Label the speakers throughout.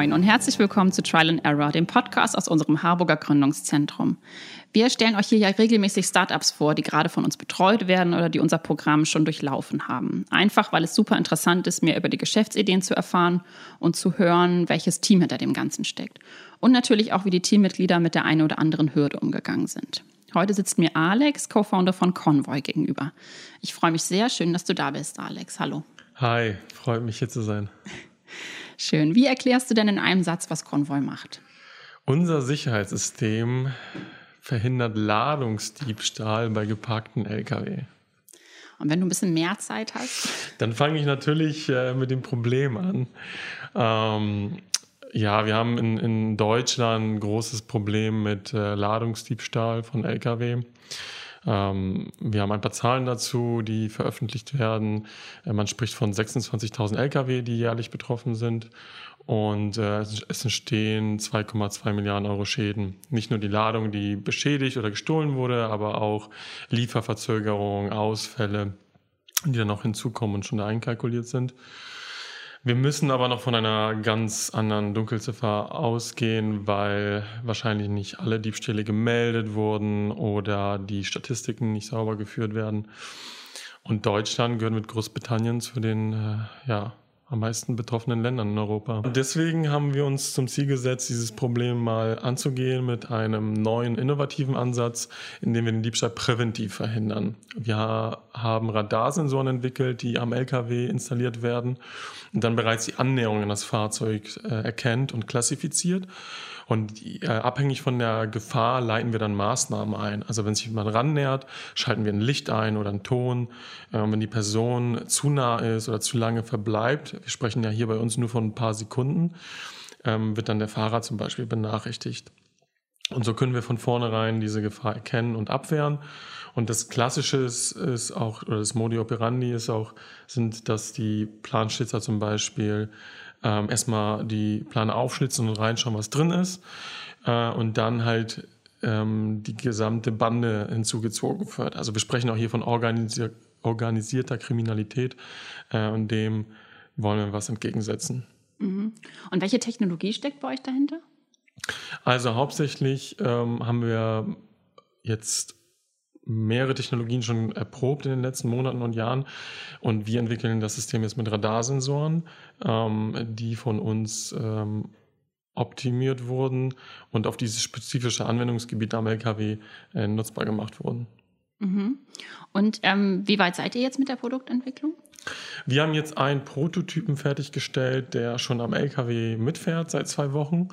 Speaker 1: Moin und herzlich willkommen zu Trial and Error, dem Podcast aus unserem Harburger Gründungszentrum. Wir stellen euch hier ja regelmäßig Startups vor, die gerade von uns betreut werden oder die unser Programm schon durchlaufen haben. Einfach, weil es super interessant ist, mehr über die Geschäftsideen zu erfahren und zu hören, welches Team hinter dem Ganzen steckt. Und natürlich auch, wie die Teammitglieder mit der einen oder anderen Hürde umgegangen sind. Heute sitzt mir Alex, Co-Founder von Convoy, gegenüber. Ich freue mich sehr. Schön, dass du da bist, Alex. Hallo.
Speaker 2: Hi, freut mich hier zu sein.
Speaker 1: Schön. Wie erklärst du denn in einem Satz, was Konvoi macht?
Speaker 2: Unser Sicherheitssystem verhindert Ladungsdiebstahl bei geparkten Lkw.
Speaker 1: Und wenn du ein bisschen mehr Zeit hast?
Speaker 2: Dann fange ich natürlich äh, mit dem Problem an. Ähm, ja, wir haben in, in, Deutschland ein großes Problem mit äh, Ladungsdiebstahl von Lkw. Ähm, wir haben ein paar Zahlen dazu, die veröffentlicht werden. Äh, man spricht von 26.000 Lkw, die jährlich betroffen sind. Und äh, es entstehen 2,2 Milliarden Euro Schäden. Nicht nur die Ladung, die beschädigt oder gestohlen wurde, aber auch Lieferverzögerungen, Ausfälle, die dann noch hinzukommen und schon einkalkuliert sind. Wir müssen aber noch von einer ganz anderen Dunkelziffer ausgehen, weil wahrscheinlich nicht alle Diebstähle gemeldet wurden oder die Statistiken nicht sauber geführt werden. Und Deutschland gehört mit Großbritannien zu den äh, ja, am meisten betroffenen Ländern in Europa. Deswegen haben wir uns zum Ziel gesetzt, dieses Problem mal anzugehen mit einem neuen innovativen Ansatz, in dem wir den Diebstahl präventiv verhindern. Wir haben Radarsensoren entwickelt, die am LKW installiert werden und dann bereits die Annäherung an das Fahrzeug äh, erkennt und klassifiziert und äh, abhängig von der Gefahr leiten wir dann Maßnahmen ein. Also wenn sich jemand rannähert, schalten wir ein Licht ein oder einen Ton. Äh, wenn die Person zu nah ist oder zu lange verbleibt, wir sprechen ja hier bei uns nur von ein paar Sekunden, ähm, wird dann der Fahrer zum Beispiel benachrichtigt. Und so können wir von vornherein diese Gefahr erkennen und abwehren. Und das Klassische ist, auch, oder das Modi operandi ist auch, sind, dass die Planschützer zum Beispiel ähm, erstmal die Plane aufschlitzen und reinschauen, was drin ist. Äh, und dann halt ähm, die gesamte Bande hinzugezogen wird. Also wir sprechen auch hier von organisier organisierter Kriminalität äh, und dem wollen wir was entgegensetzen.
Speaker 1: Mhm. Und welche Technologie steckt bei euch dahinter?
Speaker 2: Also hauptsächlich ähm, haben wir jetzt mehrere Technologien schon erprobt in den letzten Monaten und Jahren. Und wir entwickeln das System jetzt mit Radarsensoren, ähm, die von uns ähm, optimiert wurden und auf dieses spezifische Anwendungsgebiet am LKW äh, nutzbar gemacht wurden.
Speaker 1: Mhm. Und ähm, wie weit seid ihr jetzt mit der Produktentwicklung?
Speaker 2: Wir haben jetzt einen Prototypen fertiggestellt, der schon am LKW mitfährt seit zwei Wochen.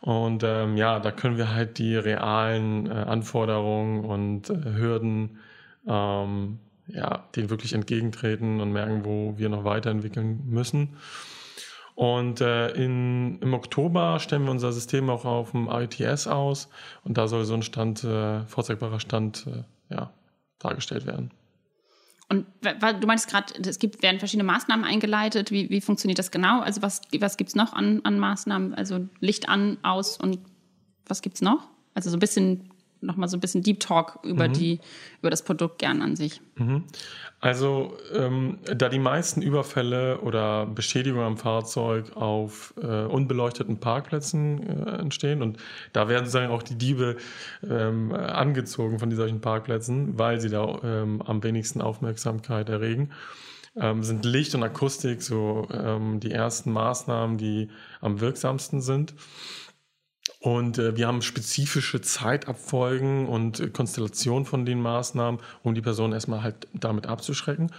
Speaker 2: Und ähm, ja, da können wir halt die realen äh, Anforderungen und äh, Hürden ähm, ja, denen wirklich entgegentreten und merken, wo wir noch weiterentwickeln müssen. Und äh, in, im Oktober stellen wir unser System auch auf dem ITS aus und da soll so ein Stand, äh, vorzeigbarer Stand äh, ja, dargestellt werden.
Speaker 1: Und du meinst gerade, es gibt, werden verschiedene Maßnahmen eingeleitet. Wie, wie funktioniert das genau? Also was, was gibt es noch an, an Maßnahmen? Also Licht an, aus und was gibt es noch? Also so ein bisschen nochmal so ein bisschen Deep Talk über, mhm. die, über das Produkt gern an sich.
Speaker 2: Mhm. Also, ähm, da die meisten Überfälle oder Beschädigungen am Fahrzeug auf äh, unbeleuchteten Parkplätzen äh, entstehen und da werden sozusagen auch die Diebe ähm, angezogen von solchen Parkplätzen, weil sie da ähm, am wenigsten Aufmerksamkeit erregen. Ähm, sind Licht und Akustik so ähm, die ersten Maßnahmen, die am wirksamsten sind. Und äh, wir haben spezifische Zeitabfolgen und äh, Konstellationen von den Maßnahmen, um die Person erstmal halt damit abzuschrecken.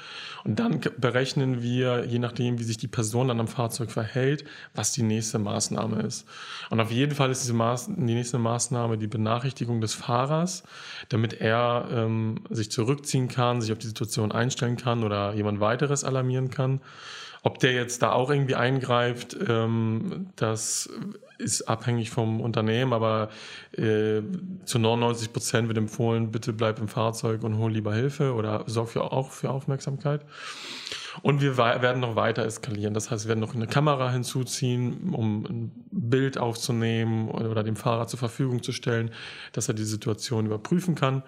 Speaker 2: Und dann berechnen wir, je nachdem, wie sich die Person dann am Fahrzeug verhält, was die nächste Maßnahme ist. Und auf jeden Fall ist diese Maß die nächste Maßnahme die Benachrichtigung des Fahrers, damit er ähm, sich zurückziehen kann, sich auf die Situation einstellen kann oder jemand weiteres alarmieren kann. Ob der jetzt da auch irgendwie eingreift, ähm, das ist abhängig vom Unternehmen, aber äh, zu 99 Prozent wird empfohlen, bitte bleib im Fahrzeug und hol lieber Hilfe oder sorg für, auch für Aufmerksamkeit. Und wir werden noch weiter eskalieren. Das heißt, wir werden noch eine Kamera hinzuziehen, um ein Bild aufzunehmen oder dem Fahrer zur Verfügung zu stellen, dass er die Situation überprüfen kann.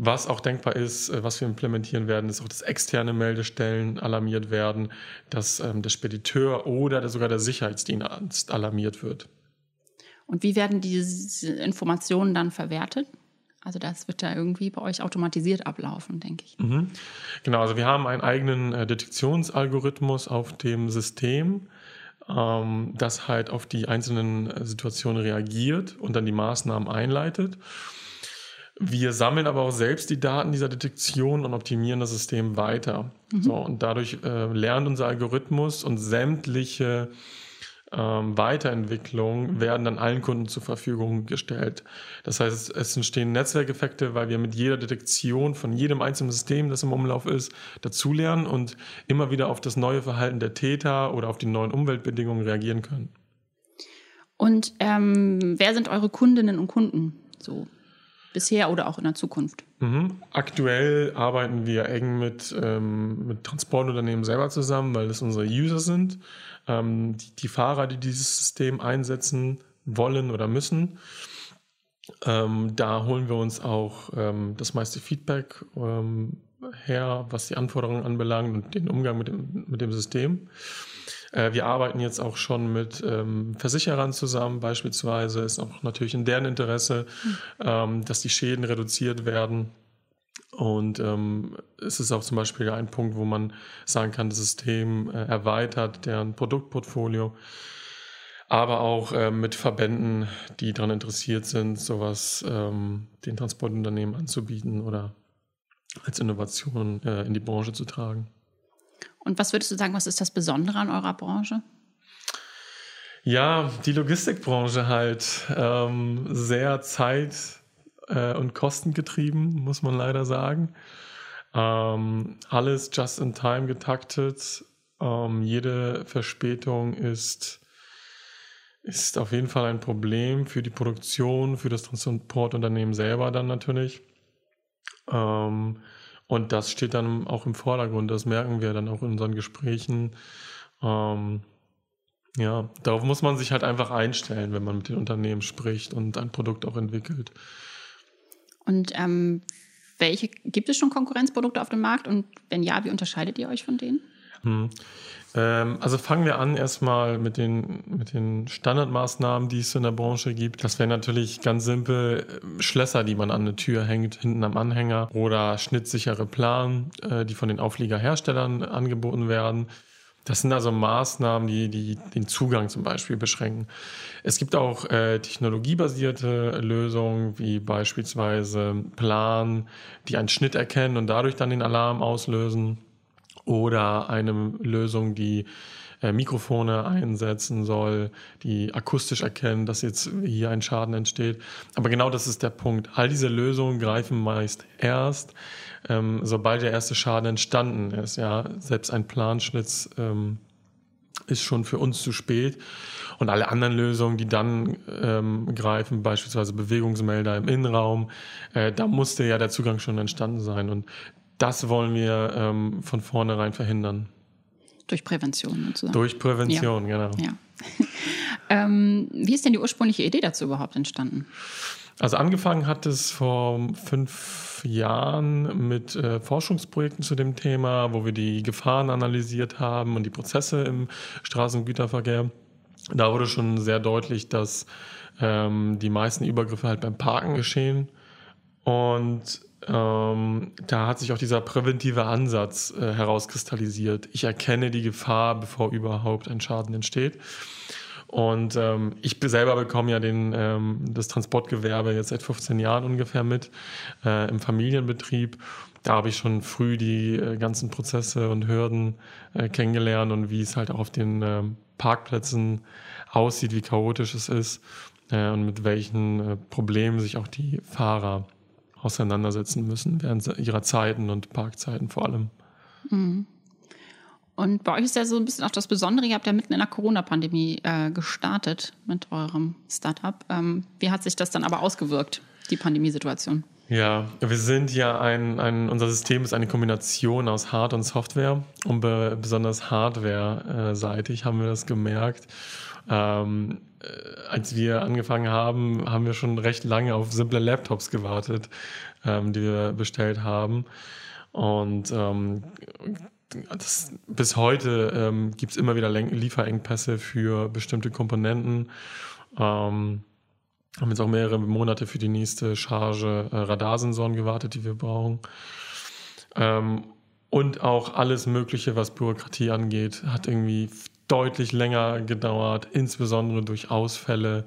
Speaker 2: Was auch denkbar ist, äh, was wir implementieren werden, ist auch, dass externe Meldestellen alarmiert werden, dass ähm, der Spediteur oder der, sogar der Sicherheitsdienst alarmiert wird.
Speaker 1: Und wie werden diese Informationen dann verwertet? Also das wird ja irgendwie bei euch automatisiert ablaufen, denke ich.
Speaker 2: Mhm. Genau, also wir haben einen eigenen äh, Detektionsalgorithmus auf dem System, ähm, das halt auf die einzelnen äh, Situationen reagiert und dann die Maßnahmen einleitet. Wir sammeln aber auch selbst die Daten dieser Detektion und optimieren das System weiter. Mhm. So, und dadurch äh, lernt unser Algorithmus und sämtliche ähm, Weiterentwicklungen werden dann allen Kunden zur Verfügung gestellt. Das heißt, es entstehen Netzwerkeffekte, weil wir mit jeder Detektion von jedem einzelnen System, das im Umlauf ist, dazulernen und immer wieder auf das neue Verhalten der Täter oder auf die neuen Umweltbedingungen reagieren können.
Speaker 1: Und ähm, wer sind eure Kundinnen und Kunden so bisher oder auch in der Zukunft?
Speaker 2: Mhm. Aktuell arbeiten wir eng mit, ähm, mit Transportunternehmen selber zusammen, weil das unsere User sind ähm, die, die, Fahrer, die dieses System einsetzen wollen oder müssen. Ähm, da holen wir uns auch ähm, das meiste Feedback ähm, her, was die Anforderungen anbelangt und den Umgang mit dem, mit dem System. Äh, wir arbeiten jetzt auch schon mit ähm, Versicherern zusammen, beispielsweise ist auch natürlich in deren Interesse, mhm. dass die Schäden reduziert werden. Und ähm, es ist auch zum Beispiel ein Punkt, wo man sagen kann, das System äh, erweitert deren Produktportfolio, aber auch äh, mit Verbänden, die daran interessiert sind, sowas ähm, den Transportunternehmen anzubieten oder als Innovation äh, in die Branche zu tragen.
Speaker 1: Und was würdest du sagen, was ist das Besondere an eurer Branche?
Speaker 2: Ja, die Logistikbranche halt ähm, sehr zeit äh, und kostengetrieben, muss man leider sagen. Ähm, alles just in time getaktet. Ähm, jede Verspätung ist, ist auf jeden Fall ein Problem für die Produktion, für das Transportunternehmen selber dann natürlich. Ähm, und das steht dann auch im Vordergrund, das merken wir dann auch in unseren Gesprächen. Ähm, ja, darauf muss man sich halt einfach einstellen, wenn man mit den Unternehmen spricht und ein Produkt auch entwickelt.
Speaker 1: Und ähm, welche gibt es schon Konkurrenzprodukte auf dem Markt? Und wenn ja, wie unterscheidet ihr euch von denen? Hm.
Speaker 2: Ähm, also fangen wir an erstmal mit den, mit den Standardmaßnahmen, die es in der Branche gibt. Das wäre natürlich ganz simpel äh, Schlösser, die man an eine Tür hängt, hinten am Anhänger oder schnittsichere Plan, äh, die von den Aufliegerherstellern angeboten werden. Das sind also Maßnahmen, die, die den Zugang zum Beispiel beschränken. Es gibt auch äh, technologiebasierte Lösungen, wie beispielsweise Plan, die einen Schnitt erkennen und dadurch dann den Alarm auslösen. Oder eine Lösung, die äh, Mikrofone einsetzen soll, die akustisch erkennen, dass jetzt hier ein Schaden entsteht. Aber genau das ist der Punkt. All diese Lösungen greifen meist erst, ähm, sobald der erste Schaden entstanden ist. Ja, selbst ein Planschlitz ähm, ist schon für uns zu spät. Und alle anderen Lösungen, die dann ähm, greifen, beispielsweise Bewegungsmelder im Innenraum, äh, da musste ja der Zugang schon entstanden sein. Und das wollen wir ähm, von vornherein verhindern.
Speaker 1: Durch Prävention sozusagen.
Speaker 2: Durch Prävention, ja. genau.
Speaker 1: Ja. ähm, wie ist denn die ursprüngliche Idee dazu überhaupt entstanden?
Speaker 2: Also angefangen hat es vor fünf Jahren mit äh, Forschungsprojekten zu dem Thema, wo wir die Gefahren analysiert haben und die Prozesse im Straßengüterverkehr. Da wurde schon sehr deutlich, dass ähm, die meisten Übergriffe halt beim Parken geschehen. Und ähm, da hat sich auch dieser präventive Ansatz äh, herauskristallisiert. Ich erkenne die Gefahr, bevor überhaupt ein Schaden entsteht. Und ähm, ich selber bekomme ja den, ähm, das Transportgewerbe jetzt seit 15 Jahren ungefähr mit äh, im Familienbetrieb. Da habe ich schon früh die äh, ganzen Prozesse und Hürden äh, kennengelernt und wie es halt auch auf den äh, Parkplätzen aussieht, wie chaotisch es ist äh, und mit welchen äh, Problemen sich auch die Fahrer auseinandersetzen müssen während ihrer Zeiten und Parkzeiten vor allem. Mhm.
Speaker 1: Und bei euch ist ja so ein bisschen auch das Besondere, ihr habt ja mitten in der Corona-Pandemie äh, gestartet mit eurem Startup. Ähm, wie hat sich das dann aber ausgewirkt, die Pandemiesituation?
Speaker 2: Ja, wir sind ja ein, ein, unser System ist eine Kombination aus Hard- und Software und be, besonders Hardware-seitig haben wir das gemerkt. Ähm, äh, als wir angefangen haben, haben wir schon recht lange auf simple Laptops gewartet. Äh, ähm, die wir bestellt haben. Und ähm, das, bis heute ähm, gibt es immer wieder Lieferengpässe für bestimmte Komponenten. Ähm, haben jetzt auch mehrere Monate für die nächste Charge äh, Radarsensoren gewartet, die wir brauchen. Ähm, und auch alles Mögliche, was Bürokratie angeht, hat irgendwie deutlich länger gedauert, insbesondere durch Ausfälle.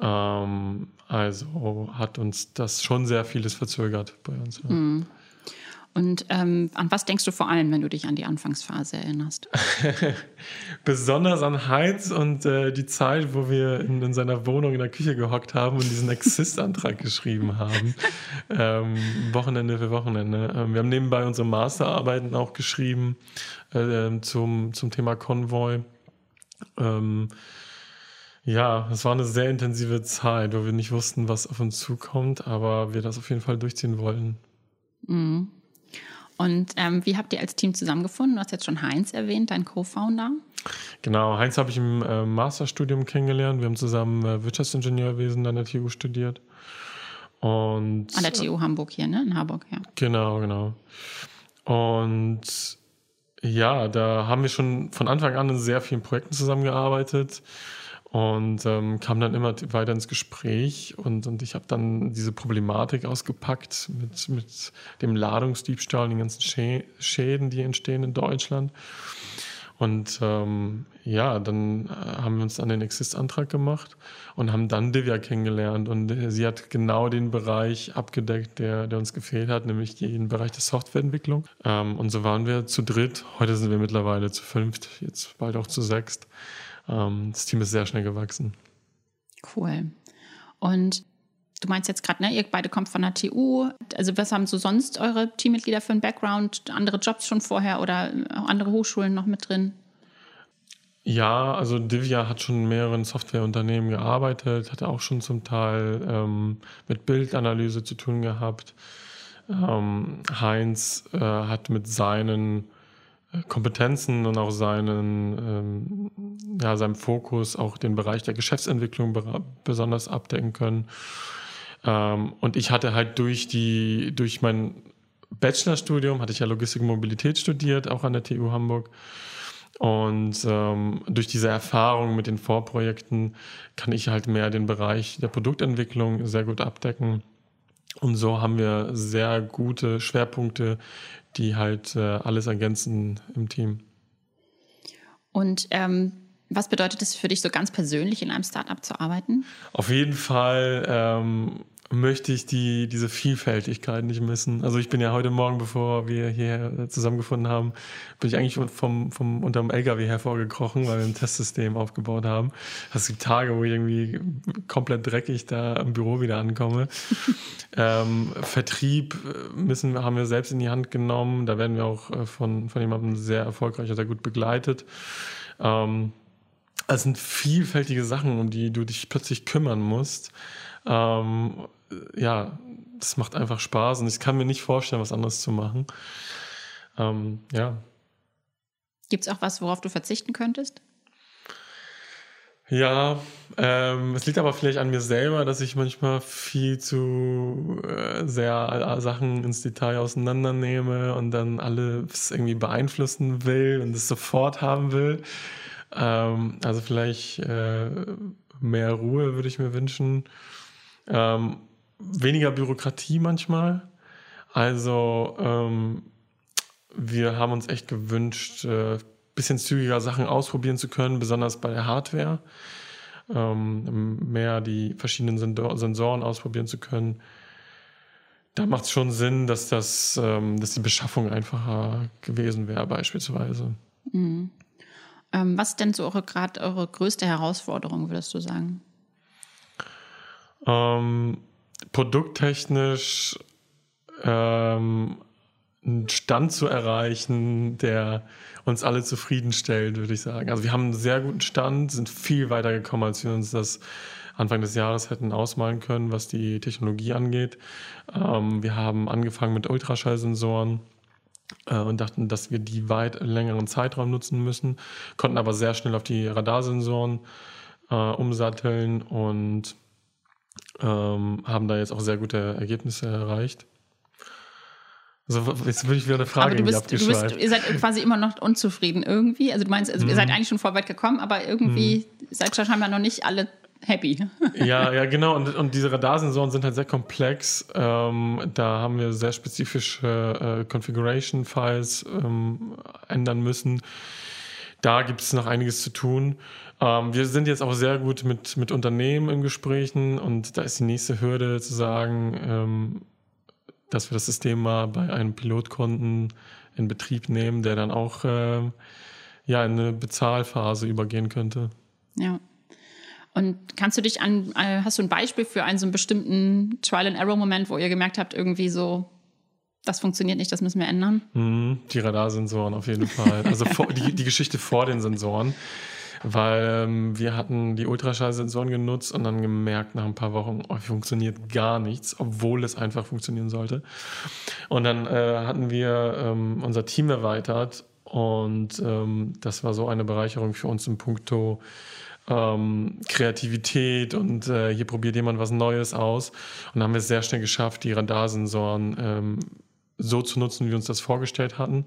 Speaker 2: Ähm, also hat uns das schon sehr vieles verzögert bei uns. Ja.
Speaker 1: Mhm. Und ähm, an was denkst du vor allem, wenn du dich an die Anfangsphase erinnerst?
Speaker 2: Besonders an Heinz und äh, die Zeit, wo wir in, in, seiner Wohnung in der Küche gehockt haben und diesen Exist-Antrag geschrieben haben. Ähm, Wochenende für Wochenende. Ähm, wir haben nebenbei unsere Masterarbeiten auch geschrieben äh, zum, zum Thema Konvoi. Ähm, ja, es war eine sehr intensive Zeit, wo wir nicht wussten, was auf uns zukommt, aber wir das auf jeden Fall durchziehen wollten.
Speaker 1: Mhm. Und ähm, wie habt ihr als Team zusammengefunden? Du hast jetzt schon Heinz erwähnt, dein Co-Founder.
Speaker 2: Genau, Heinz habe ich im äh, Masterstudium kennengelernt. Wir haben zusammen äh, Wirtschaftsingenieurwesen an der TU studiert. Und,
Speaker 1: an der TU Hamburg hier, ne? In Hamburg, ja.
Speaker 2: Genau, genau. Und ja, da haben wir schon von Anfang an in sehr vielen Projekten zusammengearbeitet und ähm, kam dann immer weiter ins Gespräch und, und ich habe dann diese Problematik ausgepackt mit, mit dem Ladungsdiebstahl und den ganzen Schäden, die entstehen in Deutschland. Und ähm, ja, dann äh, haben wir uns an den Exist-Antrag gemacht und haben dann Divya kennengelernt. Und äh, sie hat genau den Bereich abgedeckt, der, der uns gefehlt hat, nämlich den Bereich der Softwareentwicklung. Ähm, und so waren wir zu dritt. Heute sind wir mittlerweile zu fünft, jetzt bald auch zu sechst. Ähm, das Team ist sehr schnell gewachsen.
Speaker 1: Cool. Und du meinst jetzt gerade, ne, ihr beide kommt von der TU. Also was haben so sonst eure Teammitglieder für einen Background? Andere Jobs schon vorher oder andere Hochschulen noch mit drin?
Speaker 2: Ja, also Divya hat schon in mehreren Softwareunternehmen gearbeitet, hatte auch schon zum Teil ähm, mit Bildanalyse zu tun gehabt. Ähm, Heinz äh, hat mit seinen Kompetenzen und auch seinen, ähm, ja, seinem Fokus auch den Bereich der Geschäftsentwicklung besonders abdecken können. Ähm, und ich hatte halt durch die, durch mein Bachelorstudium hatte ich ja Logistik und Mobilität studiert, auch an der TU Hamburg. Und ähm, durch diese Erfahrung mit den Vorprojekten kann ich halt mehr den Bereich der Produktentwicklung sehr gut abdecken. Und so haben wir sehr gute Schwerpunkte, die halt äh, alles ergänzen im Team.
Speaker 1: Und ähm, was bedeutet es für dich so ganz persönlich in einem Startup zu arbeiten?
Speaker 2: Auf jeden Fall ähm, möchte ich die, diese Vielfältigkeit nicht missen. Also ich bin ja heute Morgen, bevor wir hier zusammengefunden haben, bin ich eigentlich vom, vom unterm LKW hervorgekrochen, weil wir ein Testsystem aufgebaut haben. Es gibt Tage, wo ich irgendwie komplett dreckig da im Büro wieder ankomme. ähm, Vertrieb müssen, haben wir selbst in die Hand genommen. Da werden wir auch äh, von, von jemandem sehr erfolgreich und sehr gut begleitet. Ähm, es sind vielfältige Sachen, um die du dich plötzlich kümmern musst. Ähm, ja, das macht einfach Spaß und ich kann mir nicht vorstellen, was anderes zu machen. Ähm, ja.
Speaker 1: Gibt es auch was, worauf du verzichten könntest?
Speaker 2: Ja, ähm, es liegt aber vielleicht an mir selber, dass ich manchmal viel zu äh, sehr Sachen ins Detail auseinandernehme und dann alles irgendwie beeinflussen will und es sofort haben will. Ähm, also vielleicht äh, mehr Ruhe würde ich mir wünschen. Ähm, weniger Bürokratie manchmal. Also ähm, wir haben uns echt gewünscht, äh, bisschen zügiger Sachen ausprobieren zu können, besonders bei der Hardware. Ähm, mehr die verschiedenen Sensoren ausprobieren zu können. Da macht es schon Sinn, dass, das, ähm, dass die Beschaffung einfacher gewesen wäre, beispielsweise.
Speaker 1: Mhm. Ähm, was ist denn so eure, gerade eure größte Herausforderung, würdest du sagen?
Speaker 2: Ähm, produkttechnisch ähm, einen Stand zu erreichen, der uns alle zufriedenstellt, würde ich sagen. Also wir haben einen sehr guten Stand, sind viel weiter gekommen, als wir uns das Anfang des Jahres hätten ausmalen können, was die Technologie angeht. Ähm, wir haben angefangen mit Ultraschallsensoren äh, und dachten, dass wir die weit längeren Zeitraum nutzen müssen, konnten aber sehr schnell auf die Radarsensoren äh, umsatteln und ähm, haben da jetzt auch sehr gute Ergebnisse erreicht. Also jetzt bin ich wieder eine Frage
Speaker 1: aber du bist, du bist, Ihr seid quasi immer noch unzufrieden irgendwie. Also du meinst, also mhm. ihr seid eigentlich schon voll weit gekommen, aber irgendwie mhm. seid ihr scheinbar noch nicht alle happy.
Speaker 2: ja, ja, genau. Und, und diese Radarsensoren sind halt sehr komplex. Ähm, da haben wir sehr spezifische äh, Configuration-Files ähm, ändern müssen. Da gibt es noch einiges zu tun. Ähm, wir sind jetzt auch sehr gut mit, mit Unternehmen in Gesprächen und da ist die nächste Hürde zu sagen, ähm, dass wir das System mal bei einem Pilotkunden in Betrieb nehmen, der dann auch äh, ja, in eine Bezahlphase übergehen könnte.
Speaker 1: Ja. Und kannst du dich an, äh, hast du ein Beispiel für einen so einen bestimmten Trial-and-Error-Moment, wo ihr gemerkt habt, irgendwie so, das funktioniert nicht, das müssen wir ändern?
Speaker 2: Mhm, die Radarsensoren auf jeden Fall. Also vor, die, die Geschichte vor den Sensoren weil ähm, wir hatten die Ultraschallsensoren genutzt und dann gemerkt nach ein paar Wochen, oh, funktioniert gar nichts, obwohl es einfach funktionieren sollte. Und dann äh, hatten wir ähm, unser Team erweitert und ähm, das war so eine Bereicherung für uns im Punkto ähm, Kreativität und äh, hier probiert jemand was Neues aus. Und dann haben wir es sehr schnell geschafft, die Radarsensoren ähm, so zu nutzen, wie wir uns das vorgestellt hatten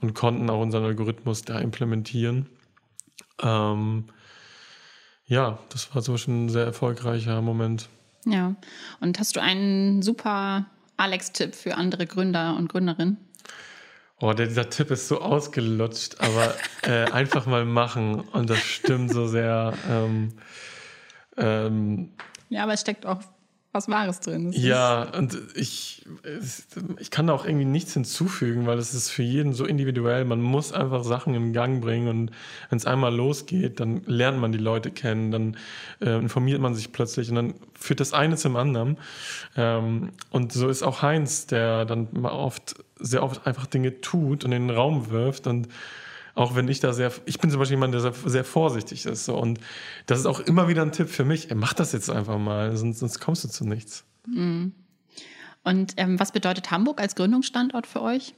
Speaker 2: und konnten auch unseren Algorithmus da implementieren. Ähm, ja, das war so schon ein sehr erfolgreicher Moment.
Speaker 1: Ja, und hast du einen super Alex-Tipp für andere Gründer und Gründerinnen?
Speaker 2: Oh, der, dieser Tipp ist so ausgelutscht, aber äh, einfach mal machen und das stimmt so sehr. Ähm,
Speaker 1: ähm, ja, aber es steckt auch was Wahres drin.
Speaker 2: Das ja, und ich, ich kann da auch irgendwie nichts hinzufügen, weil es ist für jeden so individuell. Man muss einfach Sachen in Gang bringen und wenn es einmal losgeht, dann lernt man die Leute kennen, dann äh, informiert man sich plötzlich und dann führt das eine zum anderen. Ähm, und so ist auch Heinz, der dann oft, sehr oft einfach Dinge tut und in den Raum wirft und auch wenn ich da sehr, ich bin zum Beispiel jemand, der sehr, sehr vorsichtig ist. So. Und das ist auch immer wieder ein Tipp für mich. Ey, mach das jetzt einfach mal, sonst, sonst kommst du zu nichts. Mhm.
Speaker 1: Und ähm, was bedeutet Hamburg als Gründungsstandort für euch?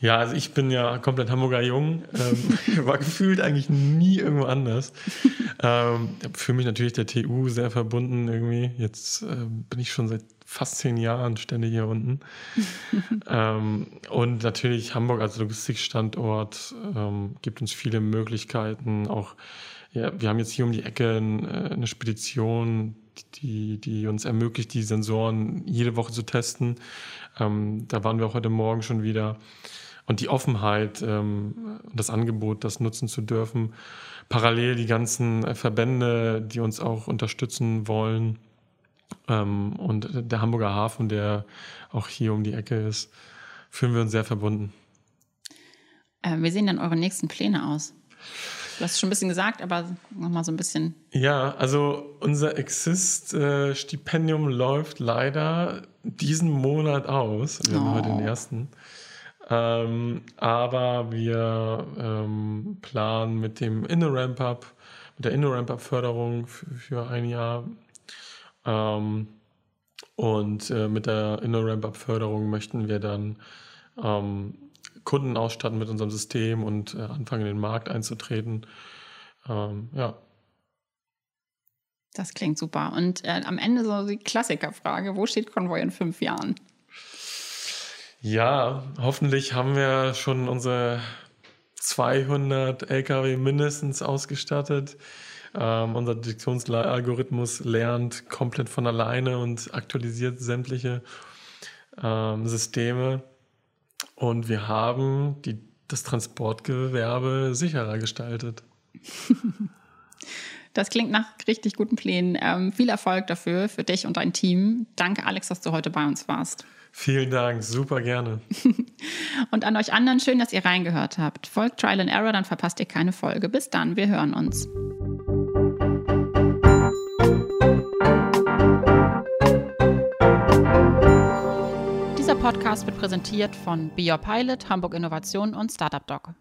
Speaker 2: Ja, also ich bin ja komplett Hamburger Jung, ähm, war gefühlt eigentlich nie irgendwo anders. ähm, für mich natürlich der TU sehr verbunden irgendwie. Jetzt äh, bin ich schon seit fast zehn Jahren ständig hier unten. ähm, und natürlich Hamburg als Logistikstandort ähm, gibt uns viele Möglichkeiten. Auch ja, wir haben jetzt hier um die Ecke äh, eine Spedition, die, die uns ermöglicht, die Sensoren jede Woche zu testen. Ähm, da waren wir auch heute Morgen schon wieder und die Offenheit ähm, und das Angebot, das nutzen zu dürfen. Parallel die ganzen Verbände, die uns auch unterstützen wollen. Ähm, und der Hamburger Hafen, der auch hier um die Ecke ist, fühlen wir uns sehr verbunden.
Speaker 1: Äh, wie sehen denn eure nächsten Pläne aus? Du hast es schon ein bisschen gesagt, aber nochmal so ein bisschen.
Speaker 2: Ja, also unser Exist-Stipendium äh, läuft leider diesen Monat aus. Wir oh. haben heute den ersten. Ähm, aber wir ähm, planen mit dem Inner Ramp-Up, mit der Inner Ramp-Up-Förderung für, ein Jahr ähm, und äh, mit der Inner Ramp-Up-Förderung möchten wir dann ähm, Kunden ausstatten mit unserem System und äh, anfangen, in den Markt einzutreten. Ähm, ja.
Speaker 1: Das klingt super. Und äh, am Ende so die Klassikerfrage: Wo steht Convoy in fünf Jahren?
Speaker 2: Ja, hoffentlich haben wir schon unsere 200 LKW mindestens ausgestattet. Ähm, unser Detektionsalgorithmus lernt komplett von alleine und aktualisiert sämtliche ähm, Systeme. Und wir haben die, das Transportgewerbe sicherer gestaltet.
Speaker 1: Das klingt nach richtig guten Plänen. Ähm, viel Erfolg dafür, für dich und dein Team. Danke, Alex, dass du heute bei uns warst.
Speaker 2: Vielen Dank, super gerne.
Speaker 1: Und an euch anderen schön, dass ihr reingehört habt. Folgt Trial and Error, dann verpasst ihr keine Folge. Bis dann, wir hören uns. Dieser Podcast wird präsentiert von Be Your Pilot, Hamburg Innovation und Startup Doc.